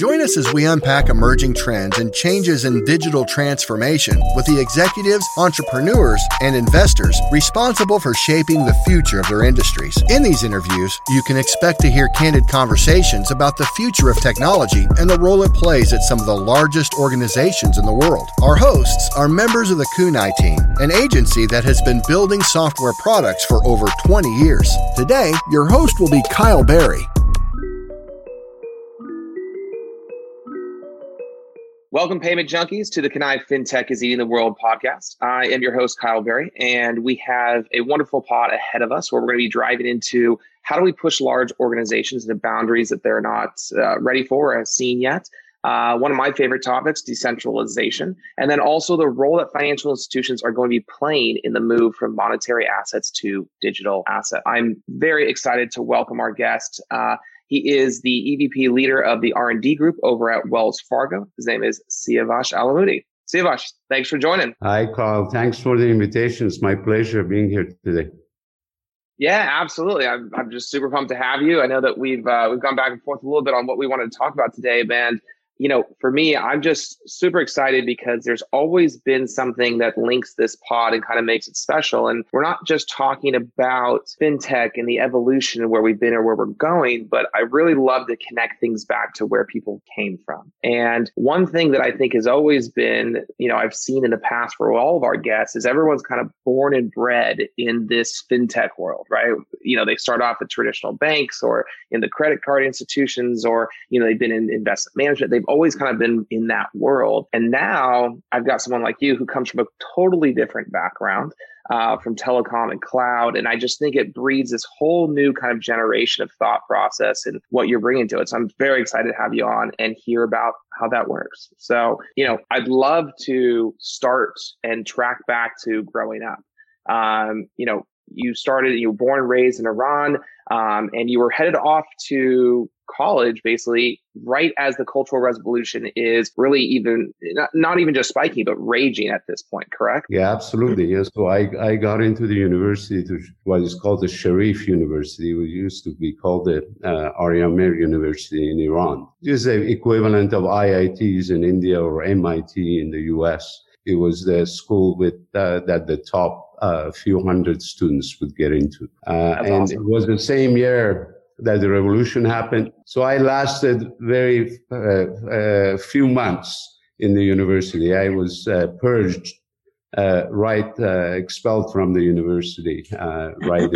Join us as we unpack emerging trends and changes in digital transformation with the executives, entrepreneurs, and investors responsible for shaping the future of their industries. In these interviews, you can expect to hear candid conversations about the future of technology and the role it plays at some of the largest organizations in the world. Our hosts are members of the Kunai team, an agency that has been building software products for over 20 years. Today, your host will be Kyle Berry. Welcome, payment junkies, to the Kunai FinTech is Eating the World podcast. I am your host, Kyle Berry, and we have a wonderful pod ahead of us where we're going to be driving into how do we push large organizations into boundaries that they're not uh, ready for or have seen yet. Uh, one of my favorite topics, decentralization, and then also the role that financial institutions are going to be playing in the move from monetary assets to digital asset. I'm very excited to welcome our guest. Uh, he is the EVP leader of the R&D group over at Wells Fargo. His name is Siavash Alamouti. Siavash, thanks for joining. Hi, Carl. Thanks for the invitation. It's my pleasure being here today. Yeah, absolutely. I'm, I'm just super pumped to have you. I know that we've uh, we've gone back and forth a little bit on what we wanted to talk about today, man you know, for me, I'm just super excited because there's always been something that links this pod and kind of makes it special. And we're not just talking about fintech and the evolution and where we've been or where we're going, but I really love to connect things back to where people came from. And one thing that I think has always been, you know, I've seen in the past for all of our guests is everyone's kind of born and bred in this fintech world, right? You know, they start off at traditional banks or in the credit card institutions, or, you know, they've been in investment management. They've always kind of been in that world. And now I've got someone like you who comes from a totally different background. Uh, from telecom and cloud. And I just think it breeds this whole new kind of generation of thought process and what you're bringing to it. So I'm very excited to have you on and hear about how that works. So, you know, I'd love to start and track back to growing up. Um, you know, you started, you were born and raised in Iran, um, and you were headed off to college basically right as the cultural revolution is really even not, not even just spiking but raging at this point correct yeah absolutely Yeah. so i i got into the university to what is called the sharif university which used to be called the uh, Aryamehr university in iran it is the equivalent of iits in india or mit in the us it was the school with uh, that the top uh, few hundred students would get into uh, and awesome. it was the same year that the revolution happened. So I lasted very uh, uh, few months in the university. I was uh, purged, uh, right, expelled from the university, right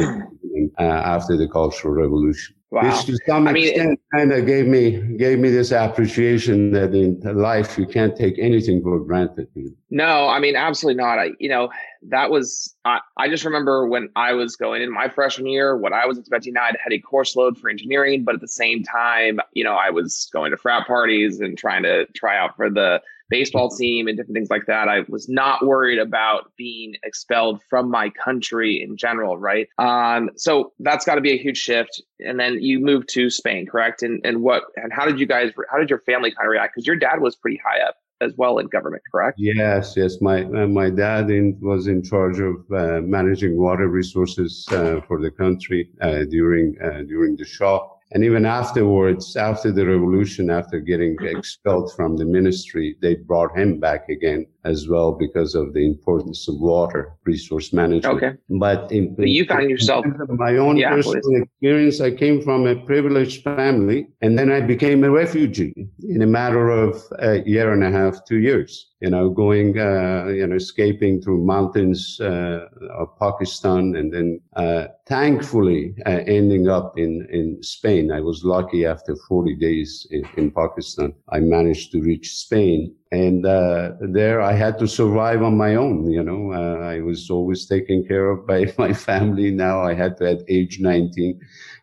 after the Cultural Revolution. Wow. Which to some I extent kind of gave me gave me this appreciation that in life you can't take anything for granted. No, I mean absolutely not. I you know that was I, I just remember when I was going in my freshman year, what I was expecting. I had a course load for engineering, but at the same time, you know, I was going to frat parties and trying to try out for the baseball team and different things like that. I was not worried about being expelled from my country in general, right? Um, so that's got to be a huge shift. And then you moved to Spain, correct? And and what and how did you guys? How did your family kind of react? Because your dad was pretty high up as well in government, correct? Yes, yes. My uh, my dad in, was in charge of uh, managing water resources uh, for the country uh, during uh, during the Shah and even afterwards, after the revolution, after getting expelled from the ministry, they brought him back again as well because of the importance of water resource management. Okay. But in, but you found yourself my own yeah, personal please. experience. I came from a privileged family, and then I became a refugee in a matter of a year and a half, two years you know, going, uh, you know, escaping through mountains uh, of Pakistan, and then uh, thankfully uh, ending up in in Spain. I was lucky after 40 days in, in Pakistan, I managed to reach Spain, and uh, there I had to survive on my own. You know, uh, I was always taken care of by my family. Now I had to, at age 19.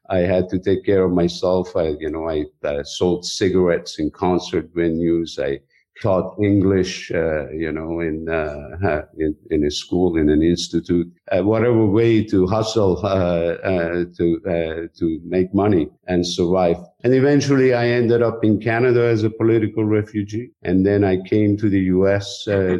I had to take care of myself. I, you know, I sold cigarettes in concert venues. I taught English, uh, you know, in, uh, in, in a school, in an institute, uh, whatever way to hustle uh, uh, to uh, to make money and survive. And eventually, I ended up in Canada as a political refugee, and then I came to the U.S. to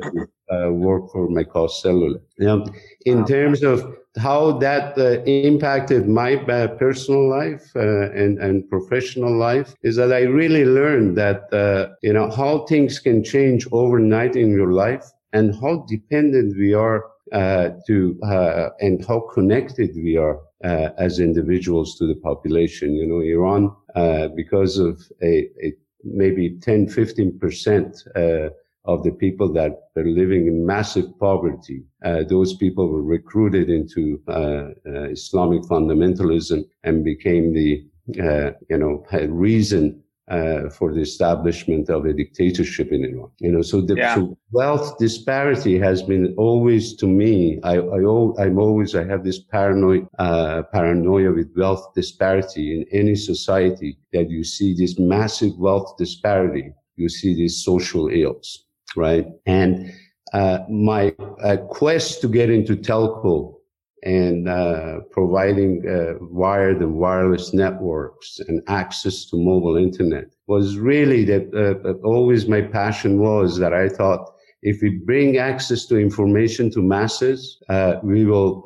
work for Cellular. Now, in terms of how that uh, impacted my uh, personal life uh, and, and professional life is that I really learned that, uh, you know, how things can change overnight in your life and how dependent we are uh, to, uh, and how connected we are as individuals to the population. You know, Iran, because of a, a maybe 10, 15 percent of the people that were living in massive poverty. Uh, those people were recruited into uh, uh, Islamic fundamentalism and became the, uh, you know, reason uh, for the establishment of a dictatorship in Iran. You know, so the yeah. so wealth disparity has been always to me. I, I am always I have this paranoid uh, paranoia with wealth disparity in any society that you see this massive wealth disparity. You see these social ills right? And uh, my uh, quest to get into telco and uh, providing uh, wired and wireless networks and access to mobile internet was really that uh, always my passion was that I thought if we bring access to information to masses, uh, we will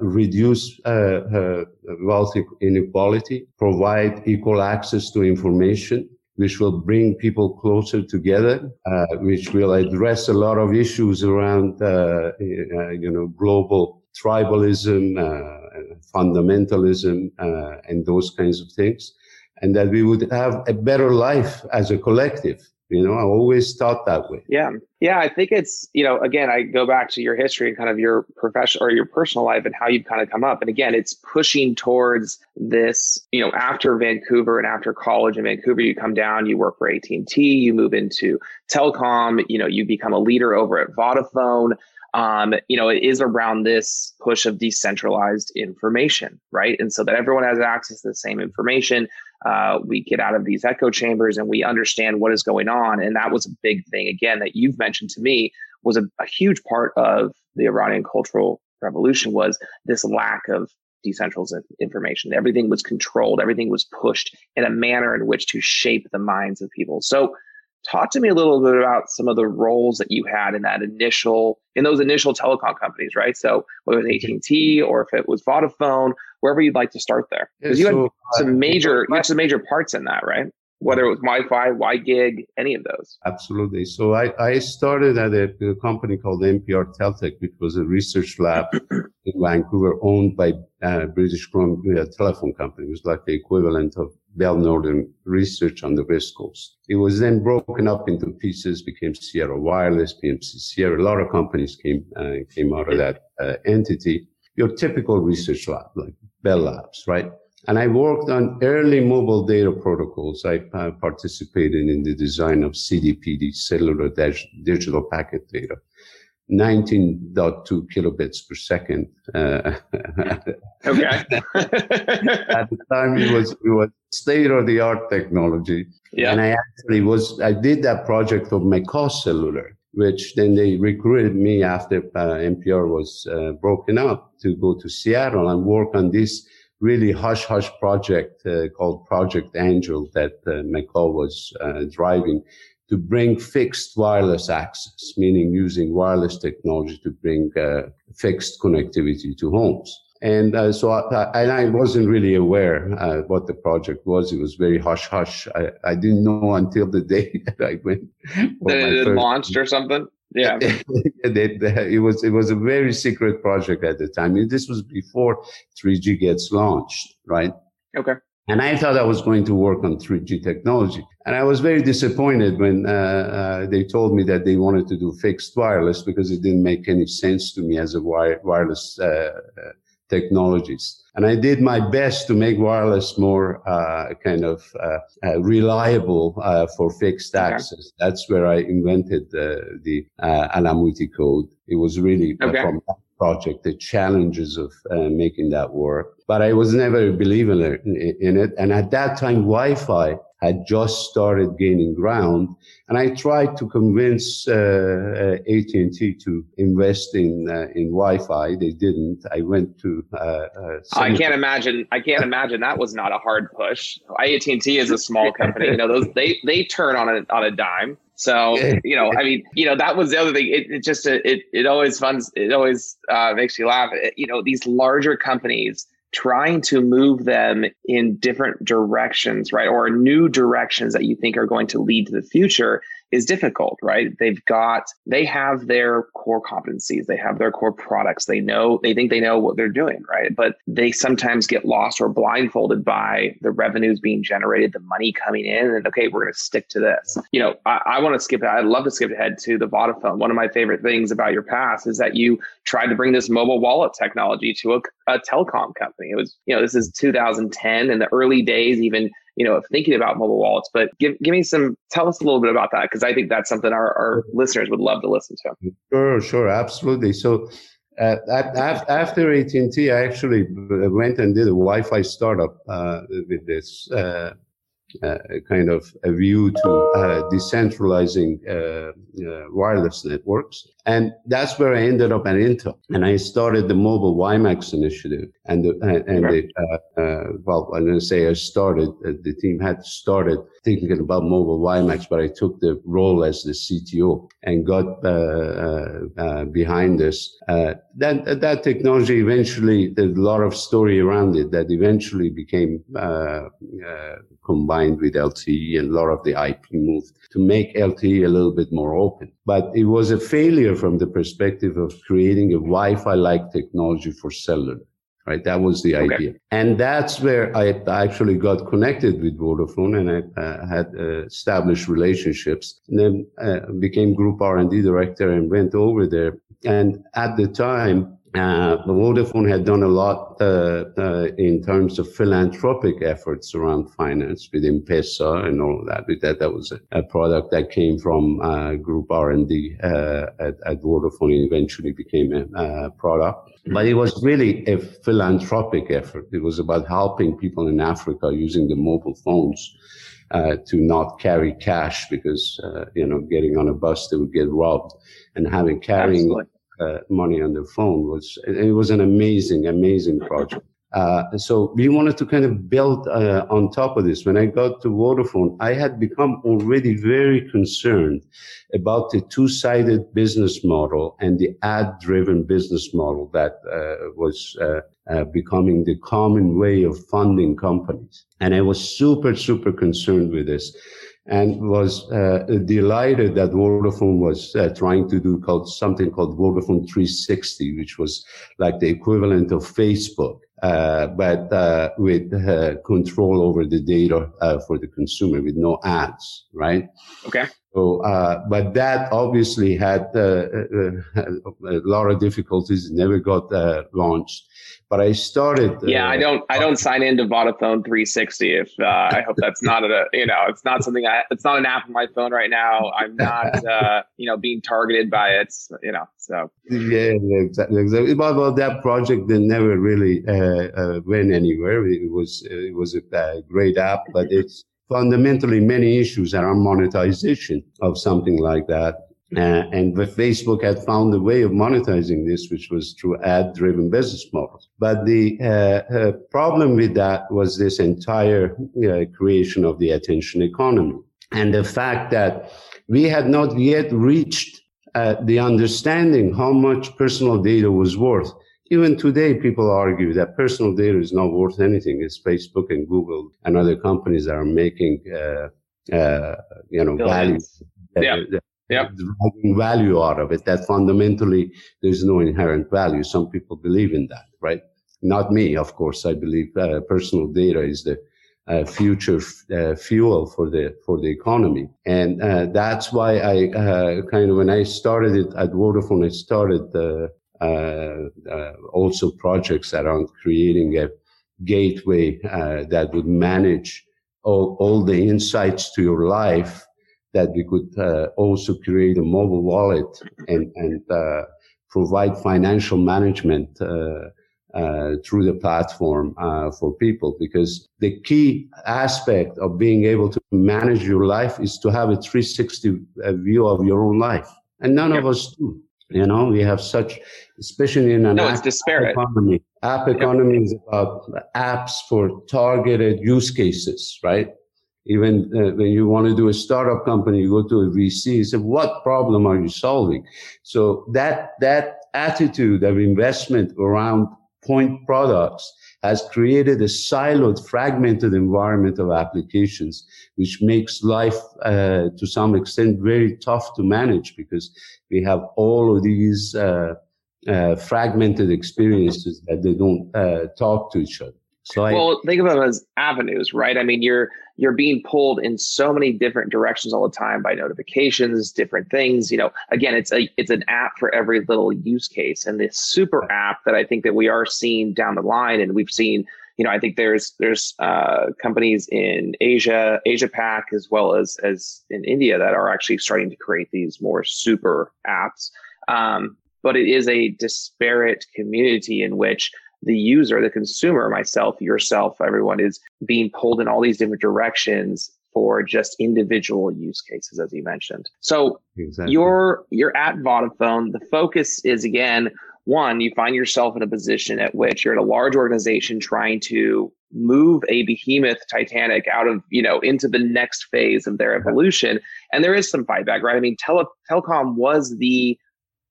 reduce wealth inequality, provide equal access to information, which will bring people closer together, uh, which will address a lot of issues around, uh, uh you know, global tribalism, uh, fundamentalism, uh, and those kinds of things, and that we would have a better life as a collective. You know, I always thought that way. Yeah. Yeah. I think it's, you know, again, I go back to your history and kind of your professional or your personal life and how you've kind of come up. And again, it's pushing towards this, you know, after Vancouver and after college in Vancouver, you come down, you work for AT&T, you move into telecom, you know, you become a leader over at Vodafone. Um, you know, it is around this push of decentralized information, right? And so that everyone has access to the same information uh, we get out of these echo chambers and we understand what is going on. And that was a big thing, again, that you've mentioned to me was a, a huge part of the Iranian cultural revolution was this lack of decentralized information. Everything was controlled. Everything was pushed in a manner in which to shape the minds of people. So talk to me a little bit about some of the roles that you had in that initial in those initial telecom companies right? So whether it was at&t or if it was vodafone wherever you'd like to start there. Because you had so, some uh, major you had some major parts in that right whether it was Wi-Fi, WiGig, any of those. Absolutely. So I, I started at a, a, company called MPR Teltech, which was a research lab in Vancouver owned by uh, British Columbia Telephone Company. It was like the equivalent of Bell Northern Research on the West Coast. It was then broken up into pieces, became Sierra Wireless, PMC Sierra. A lot of companies came uh, came out of that uh, entity. Your typical research lab, like Bell Labs, right? And I worked on early mobile data protocols. I uh, participated in the design of CDPD, cellular digital packet data. 19.2 kilobits per second. Uh, okay. at the time, it was, it was state of the art technology. Yeah. And I actually was, I did that project for McCaw Cellular, which then they recruited me after uh, MPR was uh, broken up to go to Seattle and work on this really hush hush project uh, called Project Angel that uh, McCaw was uh, driving to bring fixed wireless access, meaning using wireless technology to bring uh, fixed connectivity to homes. And uh, so I, and I wasn't really aware uh, what the project was. It was very hush hush. I, I didn't know until the day that I went. That it launched or something. Yeah, it was it was a very secret project at the time. This was before 3G gets launched, right? Okay. And I thought I was going to work on 3G technology. And I was very disappointed when uh, uh, they told me that they wanted to do fixed wireless because it didn't make any sense to me as a wire- wireless uh, uh technologist. And I did my best to make wireless more uh, kind of uh, reliable for fixed okay. access. That's where I invented the, the Alamouti code. It was really okay. from that project, the challenges of making that work but I was never a believer in it. And at that time, Wi-Fi had just started gaining ground. And I tried to convince uh, uh, AT&T to invest in uh, in Wi-Fi. They didn't. I went to. Uh, uh, I can't imagine. I can't imagine that was not a hard push. AT&T is a small company. You know, those they they turn on a on a dime. So you know, I mean, you know, that was the other thing. It, it just it it always funds. It always uh, makes you laugh. It, you know, these larger companies trying to move them in different directions, right, or new directions that you think are going to lead to the future is difficult, right? They've got, they have their core competencies, they have their core products, they know, they think they know what they're doing, right? But they sometimes get lost or blindfolded by the revenues being generated, the money coming in, and okay, we're going to stick to this. You know, I, I want to skip, I'd love to skip ahead to the Vodafone. One of my favorite things about your past is that you tried to bring this mobile wallet technology to a, a telecom company. It was, you know, this is 2010 in the early days, even you know, of thinking about mobile wallets. But give give me some, tell us a little bit about that because I think that's something our, our listeners would love to listen to. Sure, sure, absolutely. So. Uh, after AT&T, I actually went and did a Wi-Fi startup uh, with this uh, uh, kind of a view to uh, decentralizing uh, wireless networks. And that's where I ended up at Intel. And I started the mobile WiMAX initiative. And, the, and, the, well, I'm going to say I started, the team had started thinking about mobile WiMAX, but I took the role as the CTO and got uh, uh, uh, behind this. that that technology eventually, there's a lot of story around it that eventually became combined with LTE, and a lot of the IP moved to make LTE a little bit more open. But it was a failure from the perspective of creating a Wi-Fi-like technology for cellular right? That was the okay. idea. And that's where I actually got connected with Vodafone and I uh, had uh, established relationships and then uh, became group R&D director and went over there. And at the time, uh, Vodafone had done a lot uh, uh, in terms of philanthropic efforts around finance with M-Pesa and all of that. With that, that was a, a product that came from uh, Group R&D uh, at, at, Vodafone and eventually became a product. But it was really a philanthropic effort. It was about helping people in Africa using the mobile phones uh, to not carry cash because, uh, you know, getting on a bus, they would get robbed and having carrying Absolutely uh, money on their phone was it was an amazing amazing project uh, so we wanted to kind of build uh, on top of this. When I got to Vodafone, I had become already very concerned about the two-sided business model and the ad-driven business model that uh, was uh, uh, becoming the common way of funding companies. And I was super, super concerned with this and was uh, delighted that Vodafone was uh, trying to do called something called Vodafone 360, which was like the equivalent of Facebook, uh, but uh, with uh, control over the data uh, for the consumer with no ads, right? Okay. So, but that obviously had a lot of difficulties. Never got launched but I started. Uh, yeah, I don't. I don't sign into Vodafone 360. If uh, I hope that's not a, you know, it's not something. I, it's not an app on my phone right now. I'm not, uh, you know, being targeted by it. You know, so. Yeah, exactly. exactly. But well, that project did never really uh, uh, went anywhere. It was it was a great app, but it's fundamentally many issues around monetization of something like that uh, and Facebook had found a way of monetizing this, which was through ad-driven business models. But the uh, uh, problem with that was this entire uh, creation of the attention economy, and the fact that we had not yet reached uh, the understanding how much personal data was worth. Even today, people argue that personal data is not worth anything. It's Facebook and Google and other companies that are making, uh, you know, value. Yeah driving value out of it, that fundamentally there's no inherent value. Some people believe in that, right? Not me, of course. I believe uh, personal data is the uh, future uh, fuel for the for the economy, and uh, that's why I uh, kind of when I started it at Vodafone, I started uh, also projects around creating a gateway that would manage all, all the insights to your life that we could uh, also create a mobile wallet and, and uh, provide financial management uh, uh through the platform uh, for people. Because the key aspect of being able to manage your life is to have a 360 uh, view of your own life. And none yep. of us do you know we have such especially in an no, app, economy app economy yep. is about apps for targeted use cases right Even uh, when you want to do a startup company, you go to a VC, and say, what problem are you solving? So that, that attitude of investment around point products has created a siloed, fragmented environment of applications, which makes life uh, to some extent very tough to manage because we have all of these uh, uh, fragmented experiences that they don't uh, talk to each other. So I, well, think of them as avenues, right? I mean, you're you're being pulled in so many different directions all the time by notifications, different things. You know, again, it's a it's an app for every little use case, and this super app that I think that we are seeing down the line, and we've seen. You know, I think there's there's uh, companies in Asia, Asia Pac, as well as as in India that are actually starting to create these more super apps. Um, but it is a disparate community in which the user, the consumer, myself, yourself, everyone is being pulled in all these different directions for just individual use cases, as you mentioned. So exactly. you're you're at Vodafone. The focus is again, one, you find yourself in a position at which you're at a large organization trying to move a behemoth Titanic out of, you know, into the next phase of their evolution. And there is some fight back, right? I mean, tele- telecom was the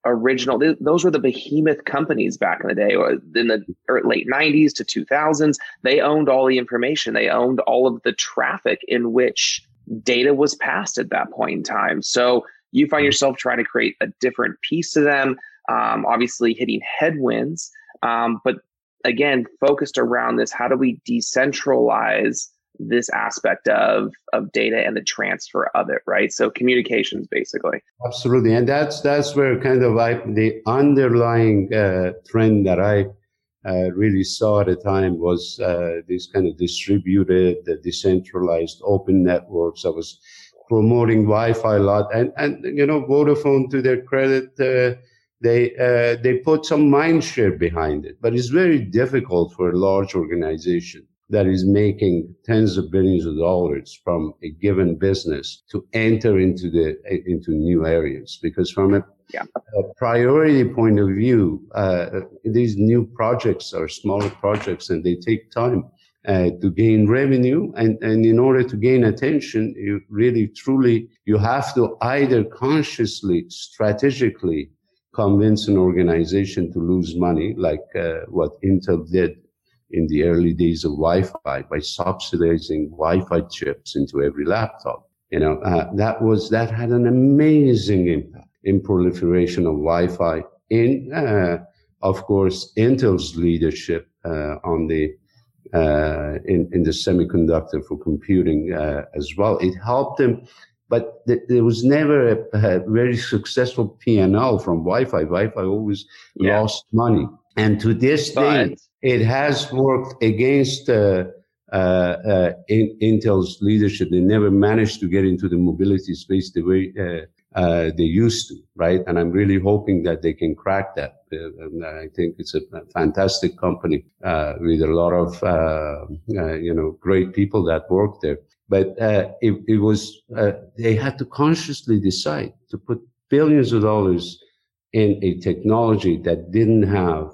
original those were the behemoth companies back in the day or in the late 90s to 2000s they owned all the information. They owned all of the traffic in which data was passed at that point in time. So you find yourself trying to create a different piece to them um, obviously hitting headwinds um, but again focused around this how do we decentralize this aspect of of data and the transfer of it right? So communications basically. Absolutely. And that's that's where kind of I, the underlying uh, trend that i uh, really saw at the time was uh, this kind of distributed decentralized open networks. I was promoting wi-fi a lot. And and you know vodafone to their credit uh, they uh, they put some mind share behind it. But it's very difficult for a large organization that is making tens of billions of dollars from a given business to enter into the into new areas because from a, yeah. a priority point of view uh, these new projects are smaller projects and they take time uh, to gain revenue and, and in order to gain attention you really truly you have to either consciously strategically convince an organization to lose money like uh, what intel did in the early days of Wi-Fi by subsidizing Wi-Fi chips into every laptop. You know, uh, that was, that had an amazing impact in proliferation of Wi-Fi in, uh, of course, Intel's leadership, uh, on the, uh, in, in the semiconductor for computing, uh, as well. It helped them but th- there was never a, a, very successful P&L from Wi-Fi. Wi-Fi always yeah. lost money. And to this day, it has worked against uh, uh, uh, in, Intel's leadership. They never managed to get into the mobility space the way uh, uh, they used to, right? And I'm really hoping that they can crack that. Uh, I think it's a fantastic company with a lot of you know great people that work there. But it, it, was they had to consciously decide to put billions of dollars in a technology that didn't have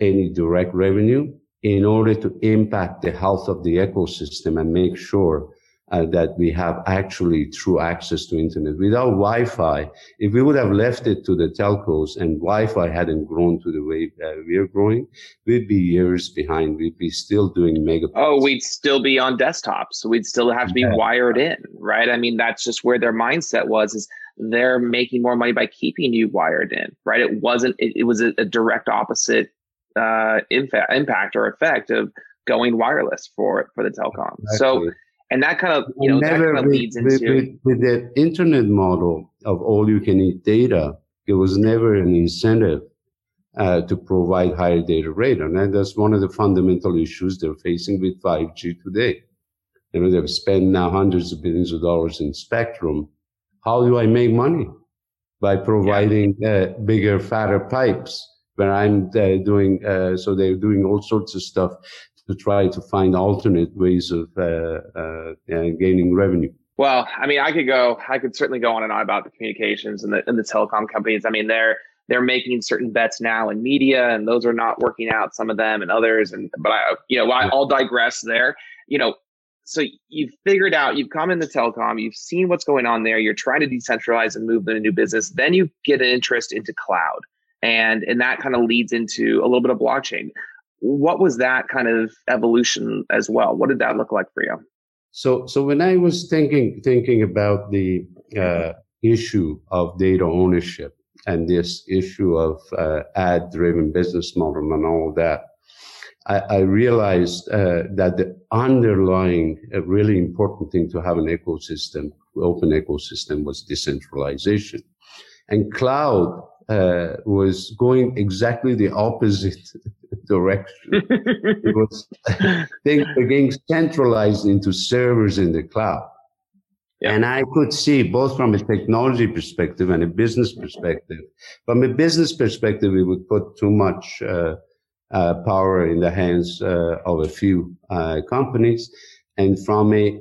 any direct revenue in order to impact the health of the ecosystem and make sure uh, that we have actually true access to internet. Without Wi-Fi, if we would have left it to the telcos and Wi-Fi hadn't grown to the way uh, we're growing, we'd be years behind. We'd be still doing mega. Oh, we'd still be on desktops. We'd still have to be yeah. wired in, right? I mean, that's just where their mindset was. Is they're making more money by keeping you wired in, right? It wasn't. It, it was a, a direct opposite uh, infa- impact or effect of going wireless for for the telecom. Exactly. So, and that kind of you know that kind of leads with, into with, with the internet model of all you can eat data. It was never an incentive uh, to provide higher data rate, and that's one of the fundamental issues they're facing with 5G today. You know, they've spent now hundreds of billions of dollars in spectrum. How do I make money? By providing yeah. uh, bigger, fatter pipes where I'm uh, doing, uh, so they're doing all sorts of stuff to try to find alternate ways of uh, uh, gaining revenue. Well, I mean, I could go, I could certainly go on and on about the communications and the, and the telecom companies. I mean, they're, they're making certain bets now in media and those are not working out, some of them and others. And, but I, you know, I'll digress there. You know, so you've figured out, you've come into telecom, you've seen what's going on there, you're trying to decentralize and move into new business. Then you get an interest into cloud. And and that kind of leads into a little bit of blockchain. What was that kind of evolution as well? What did that look like for you? So so when I was thinking thinking about the uh, issue of data ownership and this issue of uh, ad driven business model and all that, I, I realized uh, that the underlying, uh, really important thing to have an ecosystem, open ecosystem, was decentralization. And cloud uh, was going exactly the opposite direction. it was things were getting centralized into servers in the cloud. Yeah. And I could see both from a technology perspective and a business perspective. From a business perspective, we would put too much uh, uh, power in the hands uh, of a few uh, companies. And from a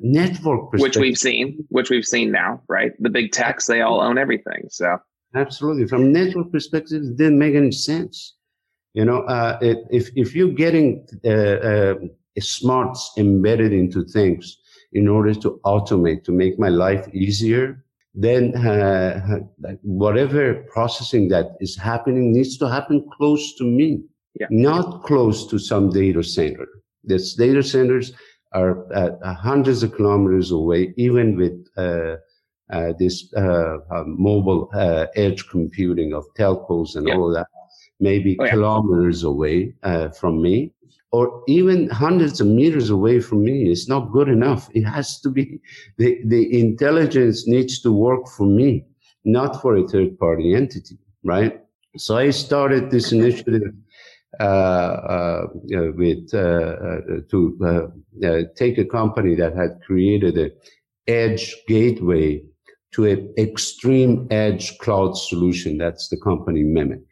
network perspective, which we've seen, which we've seen now, right? The big techs, they all own everything. So absolutely, from network perspective, it didn't make any sense. You know, uh, it, if if you're getting uh, uh, smarts embedded into things in order to automate to make my life easier, then uh, whatever processing that is happening needs to happen close to me, yeah. not close to some data center. These data centers are uh, hundreds of kilometers away, even with uh, uh this uh, uh, mobile edge computing of telcos and yeah. all that, maybe oh, yeah. kilometers away from me or even hundreds of meters away from me is not good enough. It has to be, the, the intelligence needs to work for me, not for a third party entity, right? So I started this initiative uh, uh, with uh, uh to uh, uh, take a company that had created an edge gateway to an extreme edge cloud solution. That's the company Mimik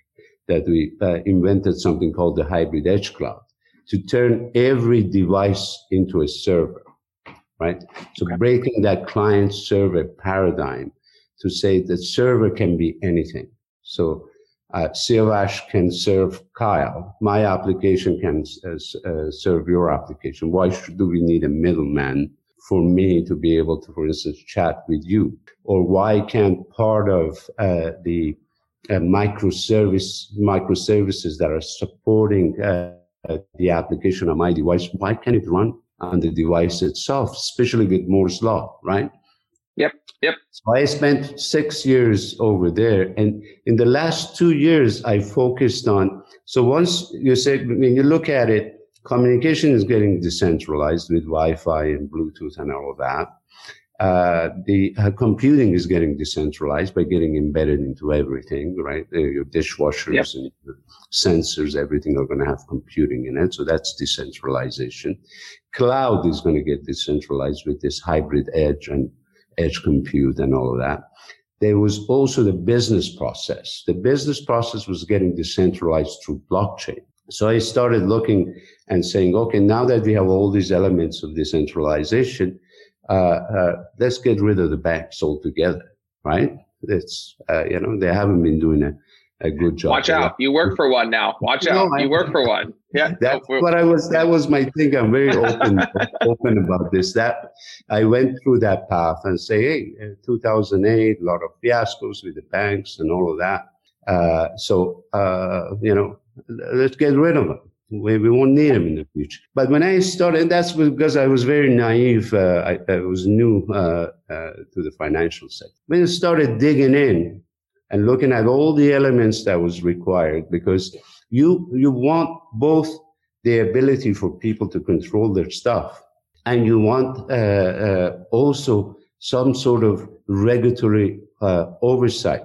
that we invented something called the hybrid edge cloud to turn every device into a server, right? So okay. breaking that client server paradigm to say that server can be anything. So uh, Siavash can serve Kyle. My application can uh, uh, serve your application. Why should, do we need a middleman for me to be able to, for instance, chat with you? Or why can't part of uh, the uh, microservice microservices that are supporting uh, uh, the application on my device, why can't it run on the device itself, especially with Moore's law, right? Yep, yep. So I spent six years over there. And in the last two years, I focused on, so once you say, when you look at it, communication is getting decentralized with Wi-Fi and Bluetooth and all of that. Uh, the uh, computing is getting decentralized by getting embedded into everything, right? Uh, your dishwashers yep. and sensors, everything are going to have computing in it. So that's decentralization. Cloud is going to get decentralized with this hybrid edge and edge compute and all of that. There was also the business process. The business process was getting decentralized through blockchain. So I started looking and saying, okay, now that we have all these elements of decentralization, uh, uh, let's get rid of the banks altogether, right? It's, uh, you know, they haven't been doing a, a good job. Watch out. You work for one now. Watch out. you work for one. Yeah. That's oh, what I was, that was my thing. I'm very open, open about this. That I went through that path and say, Hey, 2008, a lot of fiascos with the banks and all of that. Uh, so, uh, you know, let's get rid of them we, we won't need them in the future. But when I started, that's because I was very naive. Uh, I, I, was new uh, uh, to the financial sector. When I started digging in and looking at all the elements that was required, because you you want both the ability for people to control their stuff, and you want uh, uh, also some sort of regulatory oversight,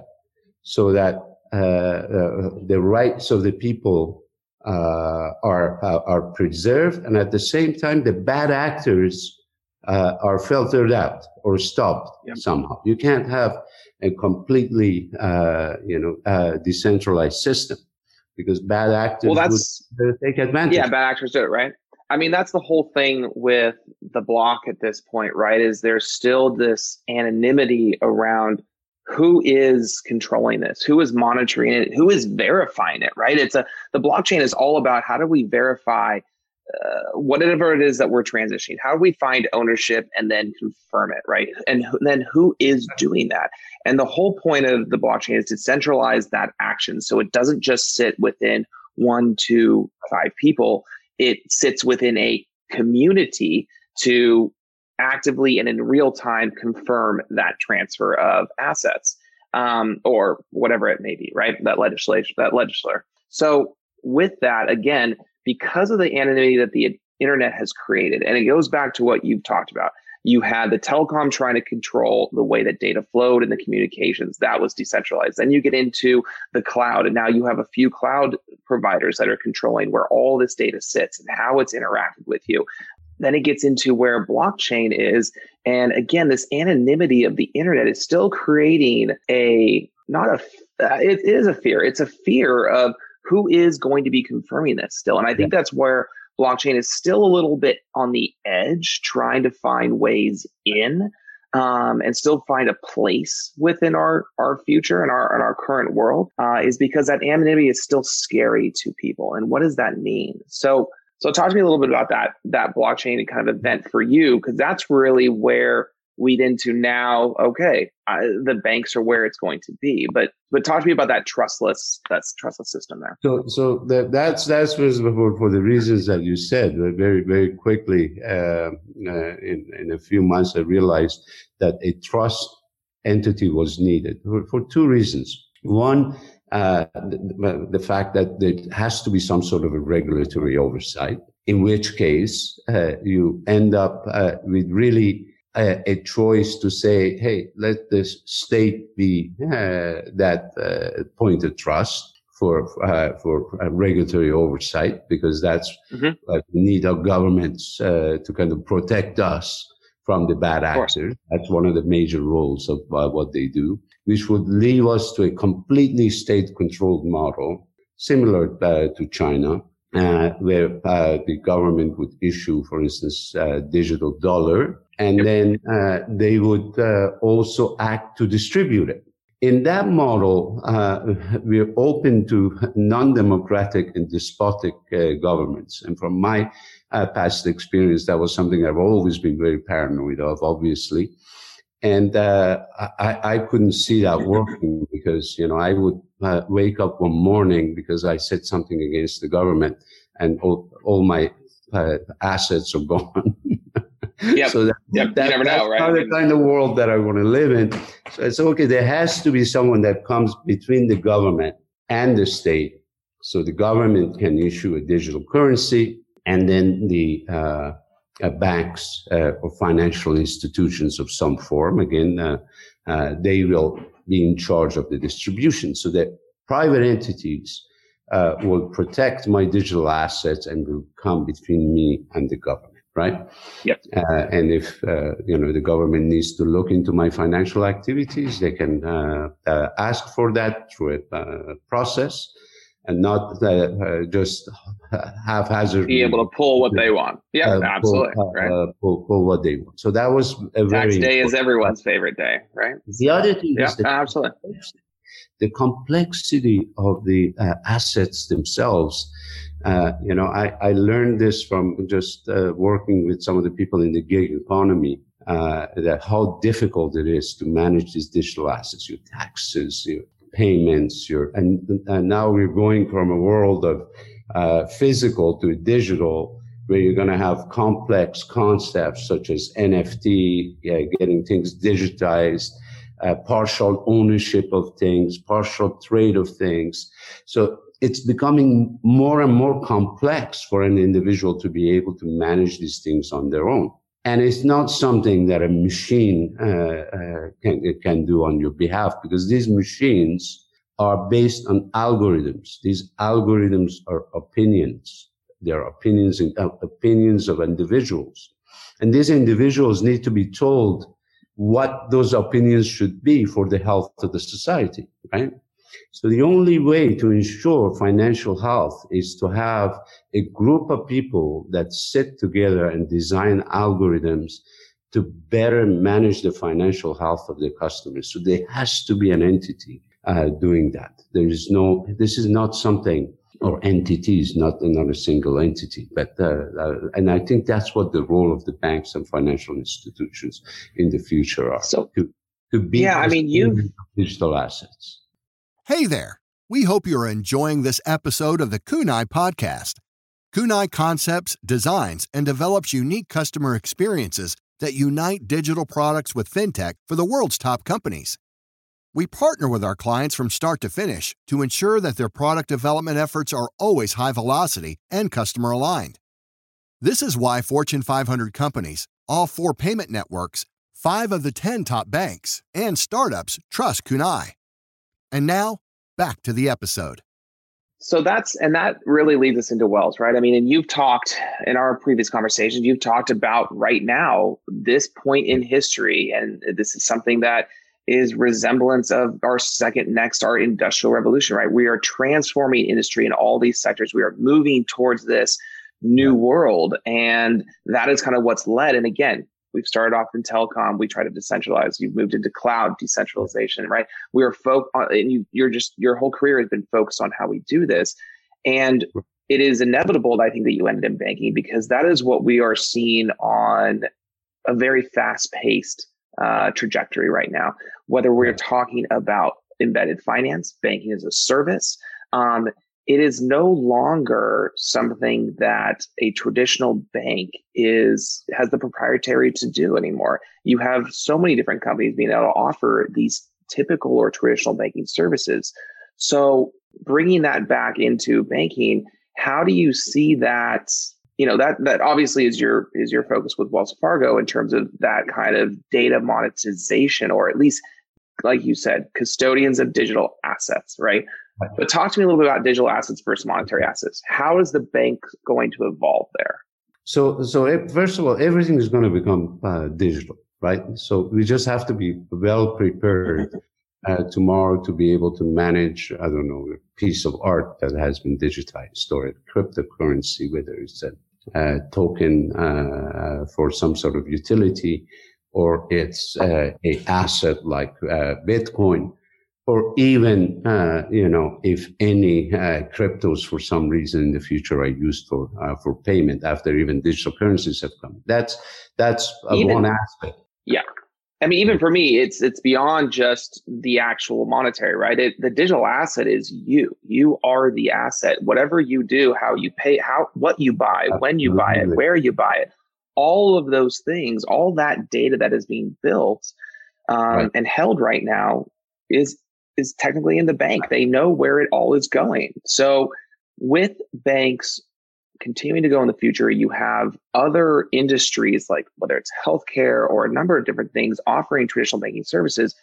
so that the rights of the people uh, are uh, are preserved, and at the same time, the bad actors uh, are filtered out or stopped yep. somehow. You can't have a completely, uh, you know, uh, decentralized system because bad actors well, that's, would take advantage. Yeah, bad actors do it, right? I mean, that's the whole thing with the block at this point, right? Is there's still this anonymity around who is controlling this? Who is monitoring it? Who is verifying it right? It's a the blockchain is all about how do we verify uh, whatever it is that we're transitioning how do we find ownership and then confirm it right? And then who is doing that? And the whole point of the blockchain is to centralize that action. So it doesn't just sit within one to five people. It sits within a community to actively and in real time confirm that transfer of assets um, or whatever it may be right that legislation that legislator so with that again because of the anonymity that the internet has created, and it goes back to what you've talked about. You had the telecom trying to control the way that data flowed and the communications. That was decentralized. Then you get into the cloud, and now you have a few cloud providers that are controlling where all this data sits and how it's interacted with you. Then it gets into where blockchain is. And again, this anonymity of the internet is still creating a, not a, uh, it is a fear. It's a fear of who is going to be confirming this still? And I think that's where blockchain is still a little bit on the edge, trying to find ways in um, and still find a place within our our future and our and our current world uh, is because that anonymity is still scary to people. And what does that mean? So so talk to me a little bit about that that blockchain kind of event for you because that's really where weed into now okay I, the banks are where it's going to be. But but talk to me about that trustless that's trustless system there. So so that, that's that's for, for the reasons that you said very very quickly uh, uh, in, in a few months i realized that a trust entity was needed for, for two reasons. One uh, the, the, fact that there has to be some sort of a regulatory oversight in which case uh, you end up uh, with really a, a, choice to say, hey, let the state be uh, that uh, point of trust for uh, for regulatory oversight, because that's mm-hmm. we need our governments uh, to kind of protect us from the bad actors. That's one of the major roles of uh, what they do, which would lead us to a completely state-controlled model, similar uh, to China. where the government would issue, for instance, digital dollar, and then uh, they would uh, also act to distribute it. In that model, uh, we're open to non-democratic and despotic uh, governments. And from my uh, past experience, that was something I've always been very paranoid of, obviously. And uh, I, I, couldn't see that working because, you know, I would wake up one morning because I said something against the government and all, all my assets are gone. Yep. so that, yep. that, that's know, right? the kind of world that I want to live in. So it's okay. There has to be someone that comes between the government and the state. So the government can issue a digital currency and then the uh, uh, banks uh, or financial institutions of some form, again, uh, uh, they will be in charge of the distribution so that private entities uh, will protect my digital assets and will come between me and the government right? Yep. Uh, and if uh, you know the government needs to look into my financial activities, they can uh, uh ask for that through a uh, process, and not uh, just haphazard. Be able to pull what they want. Yeah, absolutely. Pull, right. Pull, pull, what they want. So that was a Tax very day is everyone's favorite day, right? The other thing yeah, is the absolutely. the complexity of the assets themselves uh, you know, I, I learned this from just uh, working with some of the people in the gig economy. Uh, that how difficult it is to manage these digital assets, your taxes, your payments, your and, and now we're going from a world of uh, physical to digital, where you're going to have complex concepts such as NFT, yeah, getting things digitized, uh, partial ownership of things, partial trade of things. So it's becoming more and more complex for an individual to be able to manage these things on their own. And it's not something that a machine uh, uh, can, can do on your behalf because these machines are based on algorithms. These algorithms are opinions. They're opinions and uh, opinions of individuals. And these individuals need to be told what those opinions should be for the health of the society, right? So the only way to ensure financial health is to have a group of people that sit together and design algorithms to better manage the financial health of the customers. So there has to be an entity uh, doing that. There is no, this is not something or entities, not not a single entity. But uh, uh, and I think that's what the role of the banks and financial institutions in the future are. So to to be yeah, I mean you digital assets. Hey there. We hope you're enjoying this episode of the Kunai podcast. Kunai concepts, designs, and develops unique customer experiences that unite digital products with fintech for the world's top companies. We partner with our clients from start to finish to ensure that their product development efforts are always high velocity and customer aligned. This is why Fortune 500 companies, all four payment networks, five of the 10 top banks, and startups trust Kunai. And now, back to the episode. So that's and that really leads us into Wells, right? I mean, and you've talked in our previous conversations, you've talked about right now this point in history, and this is something that is resemblance of our second next our industrial revolution, right? We are transforming industry in all these sectors. We are moving towards this new world, and that is kind of what's led. And again, We've started off in telecom. We try to decentralize. You've moved into cloud decentralization, right? We are focused on, and you, you're just, your whole career has been focused on how we do this. And it is inevitable, I think, that you ended in banking because that is what we are seeing on a very fast paced uh, trajectory right now. Whether we're talking about embedded finance, banking as a service, um, it is no longer something that a traditional bank is has the proprietary to do anymore. You have so many different companies being able to offer these typical or traditional banking services. So bringing that back into banking, how do you see that? You know that that obviously is your is your focus with Wells Fargo in terms of that kind of data monetization, or at least, like you said, custodians of digital assets, right? But talk to me a little bit about digital assets versus monetary assets. How is the bank going to evolve there? So, so first of all, everything is going to become uh, digital, right? So we just have to be well prepared uh, tomorrow to be able to manage, I don't know, a piece of art that has been digitized or a cryptocurrency, whether it's a, a token uh, for some sort of utility or it's uh, a asset like uh, Bitcoin or even, uh, you know, if any uh, cryptos for some reason in the future are used for uh, for payment after even digital currencies have come. That's that's even, one aspect. Yeah, I mean, even for me, it's it's beyond just the actual monetary, right? It, the digital asset is you. You are the asset. Whatever you do, how you pay, how what you buy, Absolutely. when you buy it, where you buy it, all of those things, all that data that is being built um, right. and held right now is is technically in the bank. They know where it all is going. So with banks continuing to go in the future, you have other industries like whether it's healthcare or a number of different things offering traditional banking services.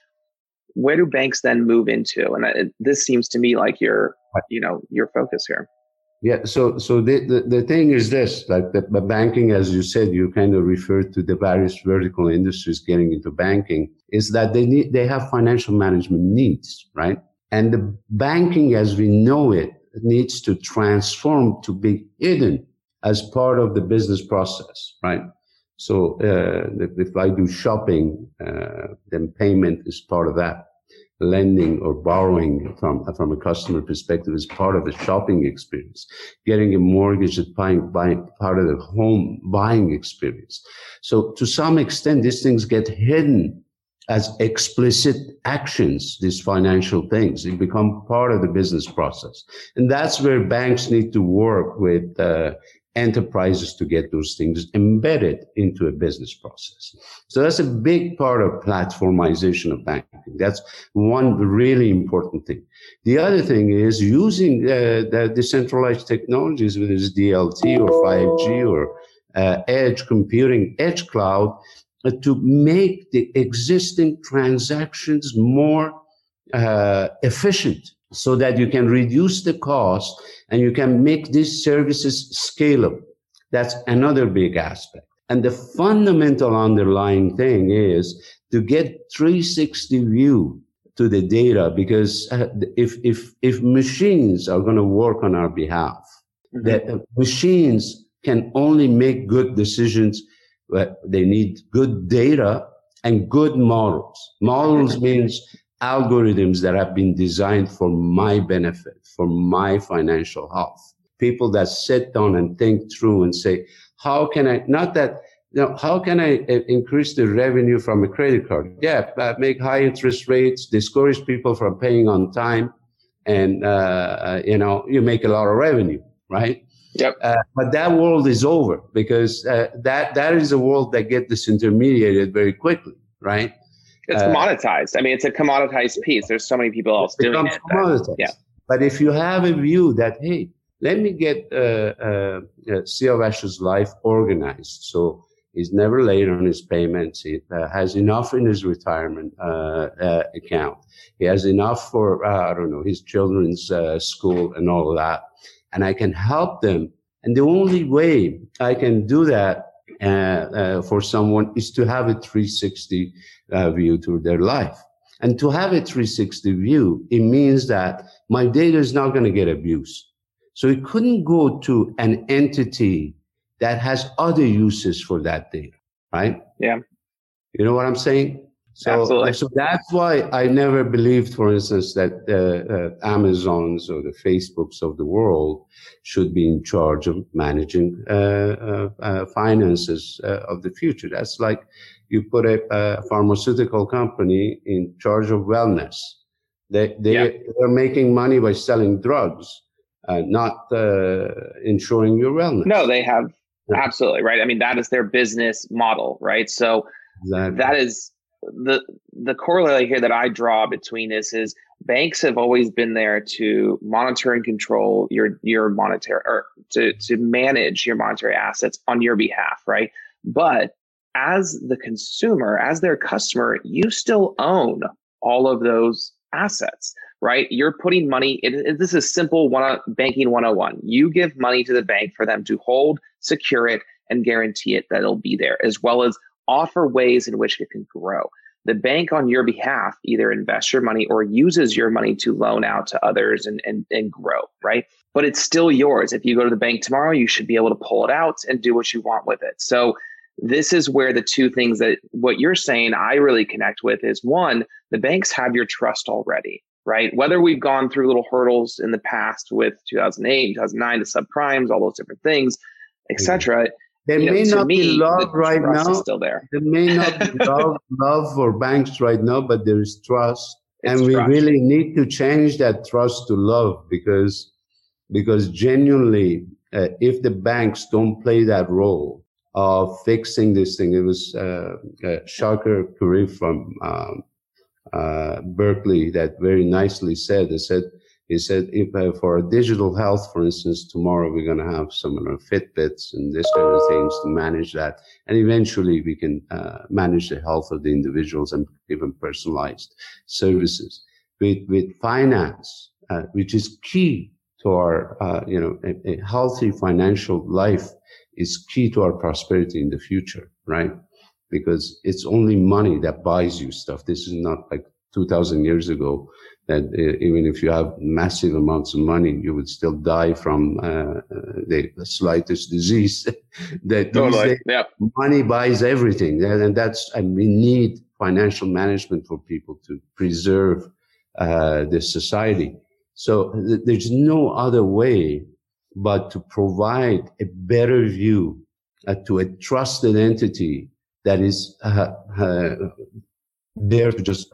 Where do banks then move into? And this seems to me like your, you know, your focus here. Yeah. So, so the, the, the thing is this, like the, the, banking, as you said, you kind of referred to the various vertical industries getting into banking is that they need, they have financial management needs, right? And the banking as we know it needs to transform to be hidden as part of the business process, right? So, uh, if I do shopping, uh, then payment is part of that lending or borrowing from from a customer perspective is part of the shopping experience. Getting a mortgage is buying, buying part of the home buying experience. So to some extent, these things get hidden as explicit actions, these financial things. They become part of the business process. And that's where banks need to work with uh, enterprises to get those things embedded into a business process. So that's a big part of platformization of banking. That's one really important thing. The other thing is using uh, the decentralized technologies, whether it's DLT or 5G or uh, edge computing, edge cloud, uh, to make the existing transactions more uh, efficient so that you can reduce the cost and you can make these services scalable. That's another big aspect. And the fundamental underlying thing is to get 360 view to the data because uh, if, if, if machines are going to work on our behalf, mm-hmm. that machines can only make good decisions. But they need good data and good models. Models means algorithms that have been designed for my benefit, for my financial health. People that sit down and think through and say, how can I, not that, you know, how can I uh, increase the revenue from a credit card? Yeah, make high interest rates, discourage people from paying on time, and, uh, uh, you know, you make a lot of revenue, right? Yep. Uh, but that world is over because uh, that that is a world that gets disintermediated very quickly, right? It's uh, commoditized. I mean, it's a commoditized piece. There's so many people else doing it. Commoditized. yeah. But if you have a view that hey, let me get uh, uh, Siavash's life organized, so he's never late on his payments. He uh, has enough in his retirement uh, uh, account. He has enough for I don't know his children's school and all of that and I can help them. And the only way I can do that uh, uh, for someone is to have a 360 uh, view to their life. And to have a 360 view, it means that my data is not going to get abused. So it couldn't go to an entity that has other uses for that data, right? Yeah. You know what I'm saying? So, Absolutely. so that's why I never believed, for instance, that uh, uh, Amazons or the Facebooks of the world should be in charge of managing uh, uh, uh finances uh, of the future. That's like you put a, a, pharmaceutical company in charge of wellness. They they yeah. are making money by selling drugs, not ensuring your wellness. No, they have absolutely right. I mean, that is their business model, right? So exactly. that is the the corollary here that I draw between this is banks have always been there to monitor and control your your monetary or to to manage your monetary assets on your behalf, right? But as the consumer, as their customer, you still own all of those assets, right? You're putting money. It, this is simple one banking 101. You give money to the bank for them to hold, secure it, and guarantee it that it'll be there, as well as offer ways in which it can grow. The bank on your behalf either invests your money or uses your money to loan out to others and, and, and grow, right? But it's still yours. If you go to the bank tomorrow, you should be able to pull it out and do what you want with it. So this is where the two things that what you're saying I really connect with is one, the banks have your trust already, right? Whether we've gone through little hurdles in the past with 2008, 2009, the subprimes, all those different things, etc. Mm-hmm. There you may know, not me, be love right now. Still there. There may not be love, love for banks right now, but there is trust, it's and we really need to change that trust to love because because genuinely, uh, if the banks don't play that role of fixing this thing, it was uh, uh, Shahakar Kuri from um, uh, Berkeley that very nicely said. They said he said, if uh, for digital health, for instance, tomorrow we're going to have some of our Fitbits and this kind of things to manage that. And eventually we can uh, manage the health of the individuals and give them personalized services. With, with finance, uh, which is key to our, uh, you know, a, a healthy financial life is key to our prosperity in the future, right? Because it's only money that buys you stuff. This is not like 2000 years ago that uh, even if you have massive amounts of money, you would still die from uh, uh the, the, slightest disease. that totally. yeah. money buys everything, and that's and we need financial management for people to preserve uh, the society. So th- there's no other way but to provide a better view uh, to a trusted entity that is uh, there to just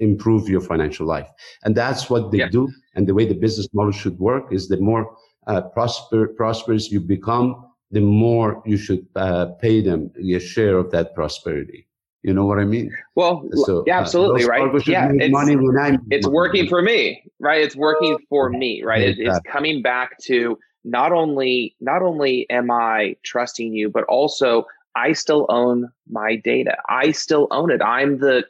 improve your financial life. And that's what they yeah. do. And the way the business model should work is the more uh, prosper, prosperous you become, the more you should uh, pay them a share of that prosperity. You know what I mean? Well, so, yeah, uh, absolutely, uh, right? Yeah, it's, it's working for me, right? It's working for me, right? It, it's coming back to not only not only am I trusting you, but also I still own my data. I still own it. I'm the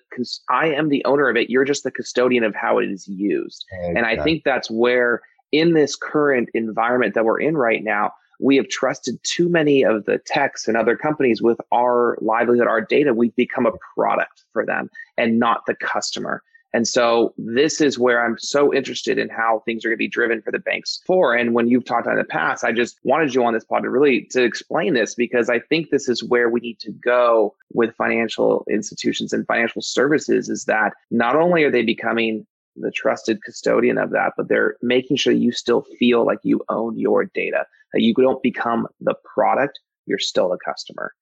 I am the owner of it. You're just the custodian of how it is used. Exactly. And I think that's where in this current environment that we're in right now, we have trusted too many of the techs and other companies with our livelihood, our data. We've become a product for them and not the customer. And so this is where I'm so interested in how things are going to be driven for the banks for. And when you've talked in the past, I just wanted you on this pod to really to explain this because I think this is where we need to go with financial institutions and financial services is that not only are they becoming the trusted custodian of that, but they're making sure you still feel like you own your data, that you don't become the product, you're still a customer.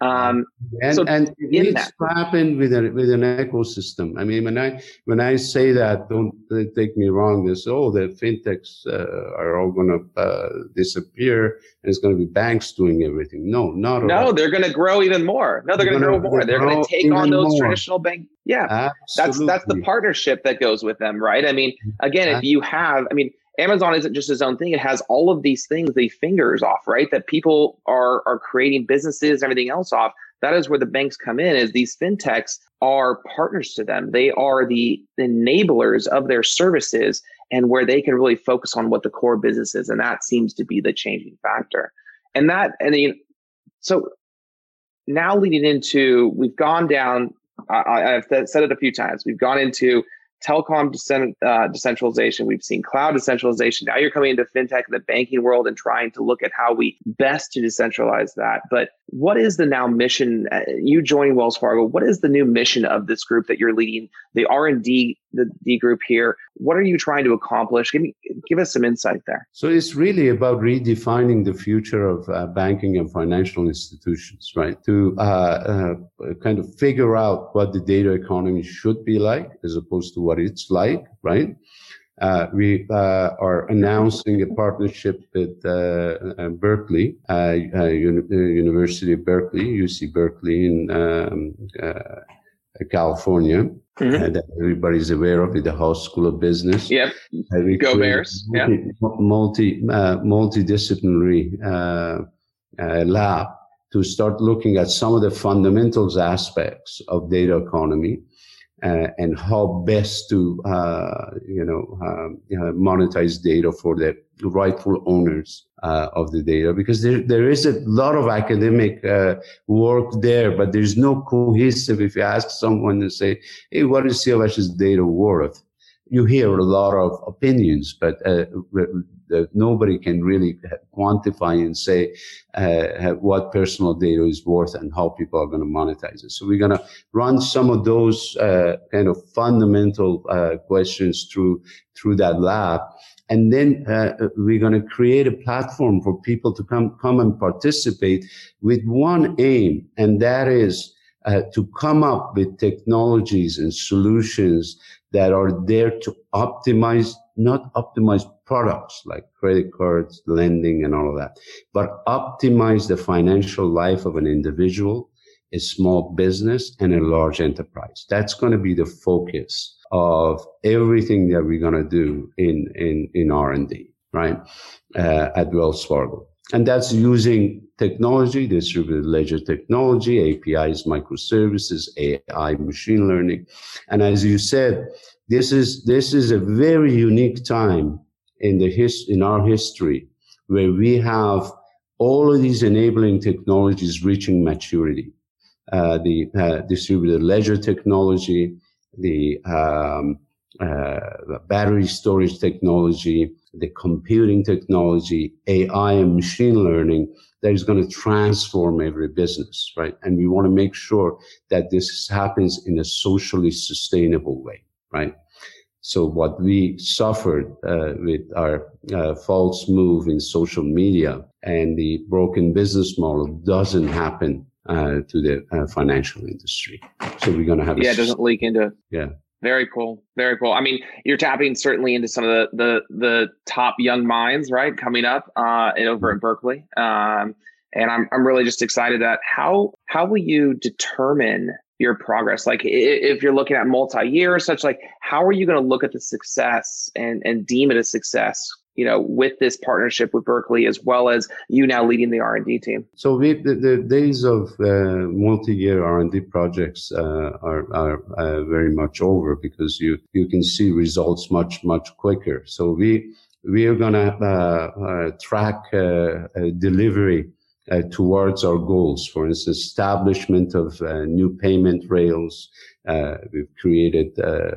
Um, and, so and it needs that. to happen with an with an ecosystem. I mean, when I when I say that, don't take me wrong. This oh, the fintechs uh, are all going to uh, disappear, and it's going to be banks doing everything. No, not no. They're going to grow even more. No, they're, they're going to grow more. They're going to take on those more. traditional bank. Yeah, Absolutely. that's that's the partnership that goes with them, right? I mean, again, if you have, I mean Amazon isn't just its own thing. It has all of these things, the fingers off, right? That people are are creating businesses, and everything else off. That is where the banks come in, is these fintechs are partners to them. They are the enablers of their services and where they can really focus on what the core business is. And that seems to be the changing factor. And that, and then, so now leading into, we've gone down, I, I've said it a few times, we've gone into telecom decent, uh, decentralization. We've seen cloud decentralization. Now you're coming into fintech and the banking world and trying to look at how we best to decentralize that. But what is the now mission? Uh, you joining Wells Fargo, what is the new mission of this group that you're leading? The R and D, the D group here. What are you trying to accomplish? Give me, give us some insight there. So it's really about redefining the future of uh, banking and financial institutions, right? To uh, uh, kind of figure out what the data economy should be like, as opposed to what it's like, right? Uh, we uh, are announcing a partnership with uh, Berkeley, University of Berkeley, UC Berkeley in um, California. Mm-hmm. that everybody's aware of it, the Haas School of Business. Yep. Go Bears. Multi, yeah. Multi, uh, multidisciplinary uh, uh, lab to start looking at some of the fundamentals aspects of data economy uh, and how best to uh, you know um, monetize data for the rightful owners uh, of the data. Because there there is a lot of academic uh, work there but there's no cohesive. If you ask someone and say hey what is Siavash's data worth you hear a lot of opinions but uh, nobody can really quantify and say uh, what personal data is worth and how people are going to monetize it. So we're going to run some of those uh, kind of fundamental uh, questions through through that lab. And then uh, we're going to create a platform for people to come come and participate with one aim, and that is uh, to come up with technologies and solutions that are there to optimize, not optimize products like credit cards, lending, and all of that, but optimize the financial life of an individual, a small business, and a large enterprise. That's going to be the focus of everything that we're going to do in, in, in R&D, right? Uh, at Wells Fargo. And that's using technology, distributed ledger technology, APIs, microservices, AI, machine learning. And as you said, this is, this is a very unique time in the his, in our history where we have all of these enabling technologies reaching maturity. Uh, the uh, distributed ledger technology, the um, uh, battery storage technology, the computing technology, AI and machine learning that is going to transform every business, right? And we want to make sure that this happens in a socially sustainable way, right? So what we suffered uh, with our uh, false move in social media and the broken business model doesn't happen uh, to the uh, financial industry. So we're going to have yeah, it doesn't leak into yeah. Very cool. Very cool. I mean, you're tapping certainly into some of the the, the top young minds, right, coming up uh, over at Berkeley. Um, and I'm I'm really just excited that how how will you determine your progress? Like if you're looking at multi-year, such like how are you going to look at the success and and deem it a success? You know, with this partnership with Berkeley, as well as you now leading the R and D team. So we, the, the, days of uh, multi-year R and D projects uh, are, are uh, very much over because you you can see results much much quicker. So we we are going to uh, uh, track uh, delivery uh, towards our goals. For instance, establishment of uh, new payment rails. Uh, we've created uh,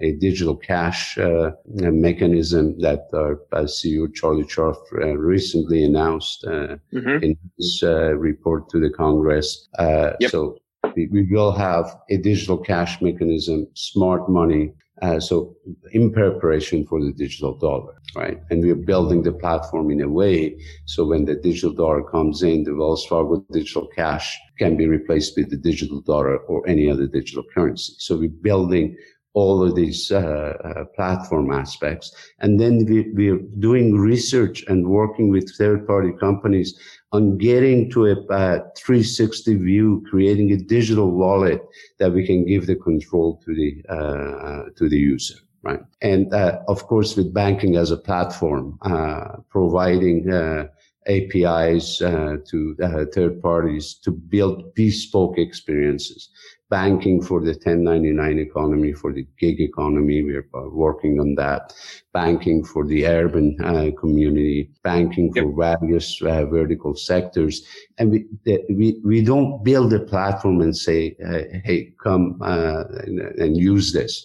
a digital cash uh, mechanism that our CEO Charlie Scharf recently announced mm-hmm. in his report to the Congress. Yep. So we, we will have a digital cash mechanism, smart money, uh, so in preparation for the digital dollar, right? And we're building the platform in a way so when the digital dollar comes in, the Wells Fargo digital cash can be replaced with the digital dollar or any other digital currency. So we're building all of these uh, uh, platform aspects. And then we, we're doing research and working with third party companies on getting to a, 360 view, creating a digital wallet that we can give the control to the uh, to the user. Right. And uh, of course, with banking as a platform, uh, providing uh, APIs to third parties to build bespoke experiences banking for the 1099 economy, for the gig economy. We're working on that. Banking for the urban uh, community, banking for yep. various uh, vertical sectors. And we, we, we don't build a platform and say, uh, hey, come uh, and, and, use this.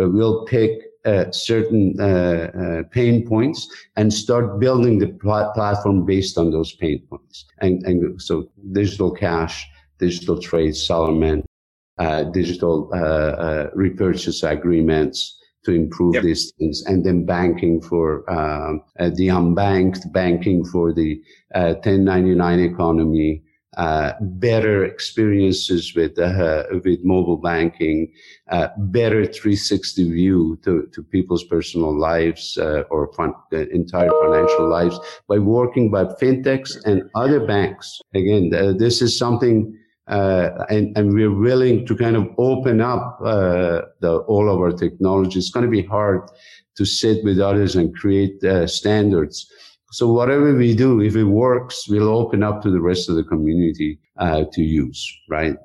Uh, we'll pick uh, certain pain points and start building the pl- platform based on those pain points. And, and so digital cash, digital trade, Solomon, uh, digital uh, uh, repurchase agreements to improve yep. these things, and then banking for um, the unbanked, banking for the 1099 economy, uh, better experiences with uh, with mobile banking, uh, better 360 view to, to people's personal lives or fun, entire financial lives by working by fintechs and other banks. Again, this is something uh, and, and we're willing to kind of open up uh, the, all of our technology. It's going to be hard to sit with others and create uh, standards. So whatever we do, if it works, we'll open up to the rest of the community uh, to use, right?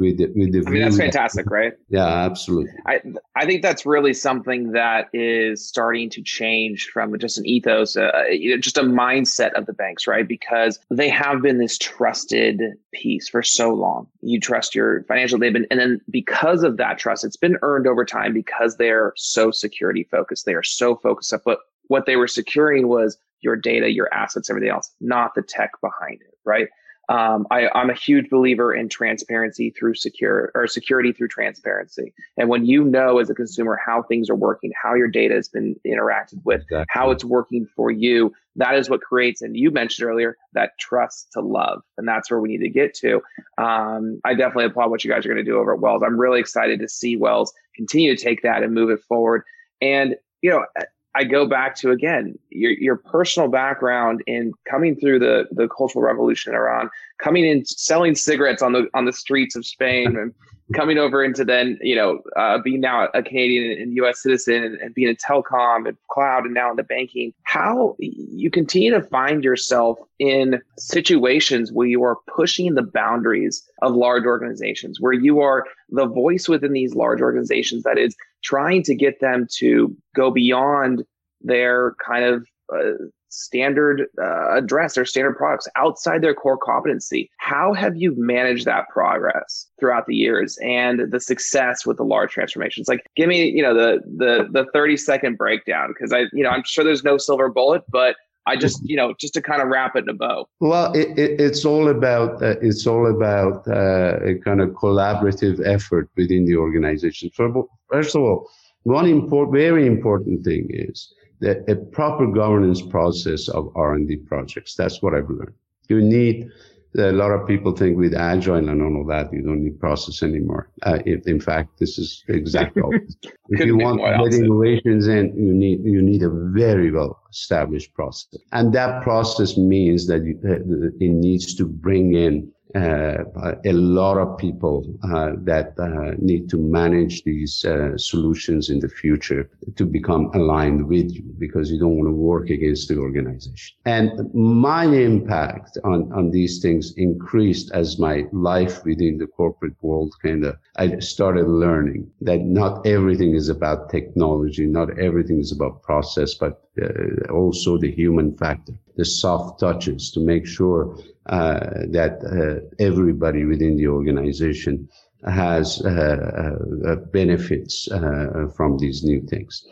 With the, with the I mean, that's fantastic, right? Yeah, absolutely. I I think that's really something that is starting to change from just an ethos, uh, you know, just a mindset of the banks, right? Because they have been this trusted piece for so long. You trust your financial data, and then because of that trust, it's been earned over time because they're so security focused. They are so focused on but what they were securing was your data, your assets, everything else, not the tech behind it, right? Um, I, am a huge believer in transparency through secure or security through transparency. And when you know as a consumer how things are working, how your data has been interacted with, exactly. how it's working for you, that is what creates. And you mentioned earlier that trust to love, and that's where we need to get to. Um, I definitely applaud what you guys are going to do over at Wells. I'm really excited to see Wells continue to take that and move it forward. And you know, I go back to again your your personal background in coming through the the cultural revolution in Iran, coming in selling cigarettes on the on the streets of Spain, and coming over into then you know uh, being now a Canadian and U.S. citizen and, and being in telecom and cloud and now in the banking. How you continue to find yourself in situations where you are pushing the boundaries of large organizations, where you are the voice within these large organizations that is trying to get them to go beyond their kind of uh, standard uh, address or standard products outside their core competency. How have you managed that progress throughout the years and the success with the large transformations? Like, give me, you know, the the the thirty second breakdown because I, you know, I'm sure there's no silver bullet, but I just, you know, just to kind of wrap it in a bow. Well, it, it, it's all about uh, it's all about uh, a kind of collaborative effort within the organization. First of all, one important, very important thing is that a proper governance process of R&D projects. That's what I've learned. You need a lot of people think with agile and all of that, you don't need process anymore. Uh, if, in fact, this is exactly if you want to get innovations in, you need you need a very well established process, and that process means that you, uh, it needs to bring in a lot of people uh, that uh, need to manage these uh, solutions in the future to become aligned with you because you don't want to work against the organization. And my impact on, on these things increased as my life within the corporate world kind of, I started learning that not everything is about technology, not everything is about process, but uh, also the human factor, the soft touches to make sure uh, that uh, everybody within the organization has uh, uh, benefits from these new things.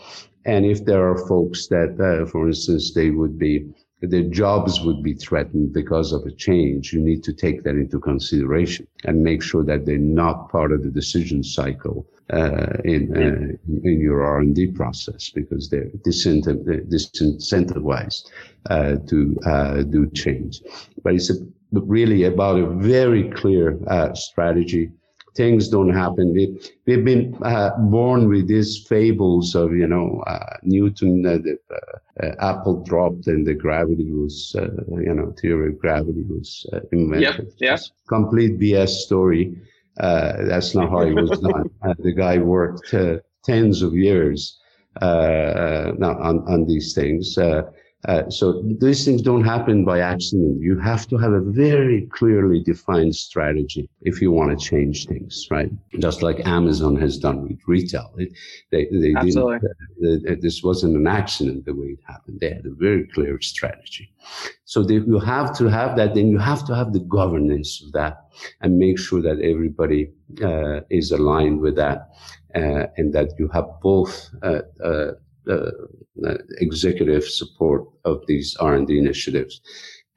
And if there are folks that, for instance, they would be their jobs would be threatened because of a change, you need to take that into consideration and make sure that they're not part of the decision cycle uh, in uh, in your R and D process because they're disincentivized uh, to uh, do change. But it's a, really about a very clear uh, strategy things don't happen. We, we've been uh, born with these fables of, you know, uh, Newton, uh, the uh, uh, apple dropped and the gravity was, uh, you know, theory of gravity was invented. Yep, yeah. Complete BS story. Uh, that's not how it was done. Uh, the guy worked uh, tens of years on, on these things. Uh, so these things don't happen by accident. You have to have a very clearly defined strategy if you want to change things, right? Just like Amazon has done with retail. It, they, they Absolutely. Didn't, uh, this wasn't an accident the way it happened. They had a very clear strategy. So they, you have to have that. Then you have to have the governance of that and make sure that everybody uh, is aligned with that. Uh, and that you have both uh, uh, uh, executive support of these R&D initiatives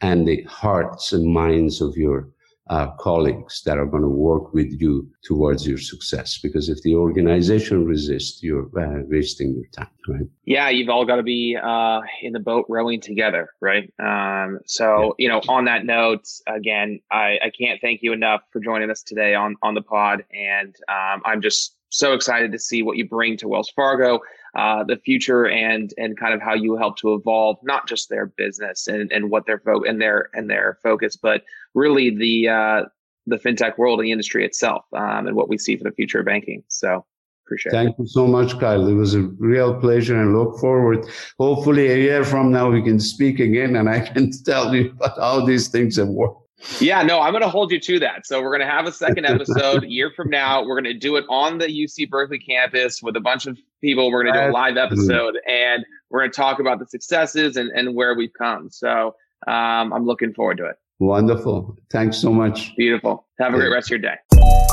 and the hearts and minds of your uh, colleagues that are going to work with you towards your success. Because if the organization resists, you're uh, wasting your time, right? Yeah, you've all got to be uh, in the boat rowing together, right? Um, so, yeah. you know, on that note, again, I, I can't thank you enough for joining us today on on the pod, and um, I'm just so excited to see what you bring to Wells Fargo uh, the future and and kind of how you help to evolve not just their business and, and what their fo- and their and their focus, but really the uh, the fintech world and the industry itself um, and what we see for the future of banking. So appreciate it. Thank it. you so much, Kyle. It was a real pleasure and look forward. Hopefully a year from now we can speak again and I can tell you about how these things have worked. Yeah, no, I'm going to hold you to that. So we're going to have a second episode a year from now. We're going to do it on the UC Berkeley campus with a bunch of people. We're going to do a live episode and we're going to talk about the successes and, and where we've come. So um, I'm looking forward to it. Wonderful. Thanks so much. Beautiful. Have a great rest of your day.